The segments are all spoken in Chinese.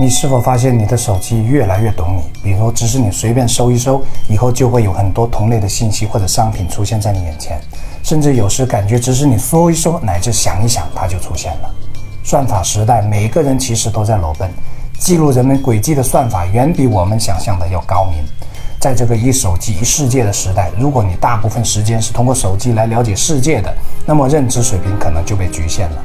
你是否发现你的手机越来越懂你？比如，只是你随便搜一搜，以后就会有很多同类的信息或者商品出现在你眼前，甚至有时感觉只是你说一说，乃至想一想，它就出现了。算法时代，每个人其实都在裸奔，记录人们轨迹的算法远比我们想象的要高明。在这个一手机一世界的时代，如果你大部分时间是通过手机来了解世界的，那么认知水平可能就被局限了。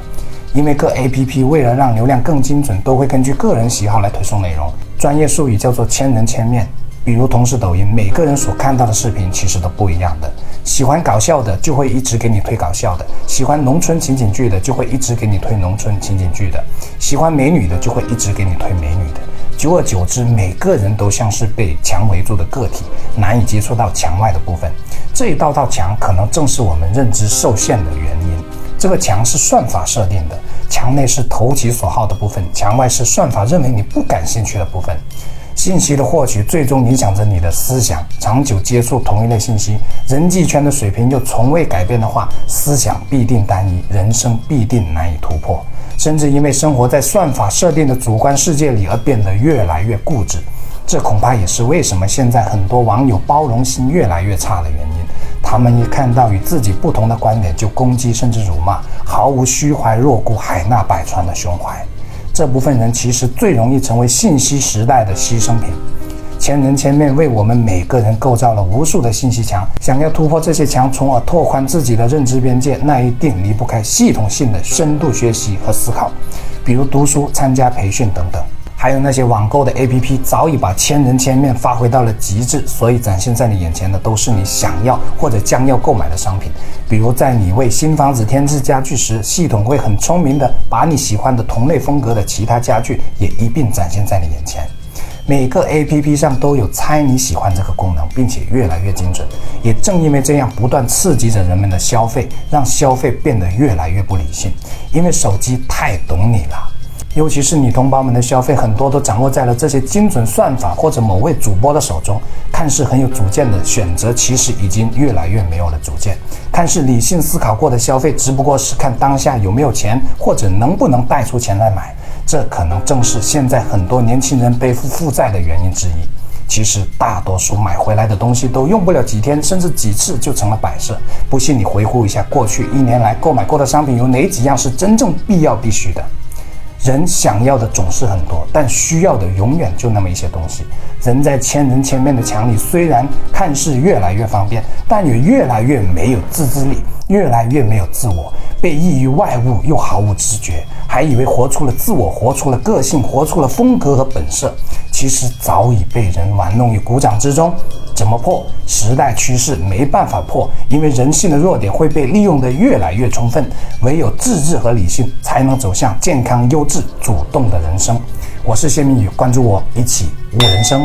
因为各 APP 为了让流量更精准，都会根据个人喜好来推送内容，专业术语叫做千人千面。比如同时抖音，每个人所看到的视频其实都不一样的。喜欢搞笑的就会一直给你推搞笑的，喜欢农村情景剧的就会一直给你推农村情景剧的，喜欢美女的就会一直给你推美女的。久而久之，每个人都像是被墙围住的个体，难以接触到墙外的部分。这一道道墙，可能正是我们认知受限的原因。这个墙是算法设定的，墙内是投其所好的部分，墙外是算法认为你不感兴趣的部分。信息的获取最终影响着你的思想，长久接触同一类信息，人际圈的水平又从未改变的话，思想必定单一，人生必定难以突破，甚至因为生活在算法设定的主观世界里而变得越来越固执。这恐怕也是为什么现在很多网友包容心越来越差的原因。他们一看到与自己不同的观点就攻击甚至辱骂，毫无虚怀若谷、海纳百川的胸怀。这部分人其实最容易成为信息时代的牺牲品。千人千面为我们每个人构造了无数的信息墙，想要突破这些墙，从而拓宽自己的认知边界，那一定离不开系统性的深度学习和思考，比如读书、参加培训等等。还有那些网购的 APP，早已把千人千面发挥到了极致，所以展现在你眼前的都是你想要或者将要购买的商品。比如，在你为新房子添置家具时，系统会很聪明的把你喜欢的同类风格的其他家具也一并展现在你眼前。每个 APP 上都有猜你喜欢这个功能，并且越来越精准。也正因为这样，不断刺激着人们的消费，让消费变得越来越不理性，因为手机太懂你了。尤其是女同胞们的消费，很多都掌握在了这些精准算法或者某位主播的手中。看似很有主见的选择，其实已经越来越没有了主见。看似理性思考过的消费，只不过是看当下有没有钱，或者能不能贷出钱来买。这可能正是现在很多年轻人背负负债的原因之一。其实大多数买回来的东西都用不了几天，甚至几次就成了摆设。不信你回顾一下过去一年来购买过的商品，有哪几样是真正必要必须的？人想要的总是很多，但需要的永远就那么一些东西。人在千人千面的墙里，虽然看似越来越方便，但也越来越没有自制力，越来越没有自我，被异于外物又毫无知觉，还以为活出了自我，活出了个性，活出了风格和本色。其实早已被人玩弄于股掌之中，怎么破？时代趋势没办法破，因为人性的弱点会被利用得越来越充分。唯有自制和理性，才能走向健康、优质、主动的人生。我是谢明宇，关注我，一起悟人生。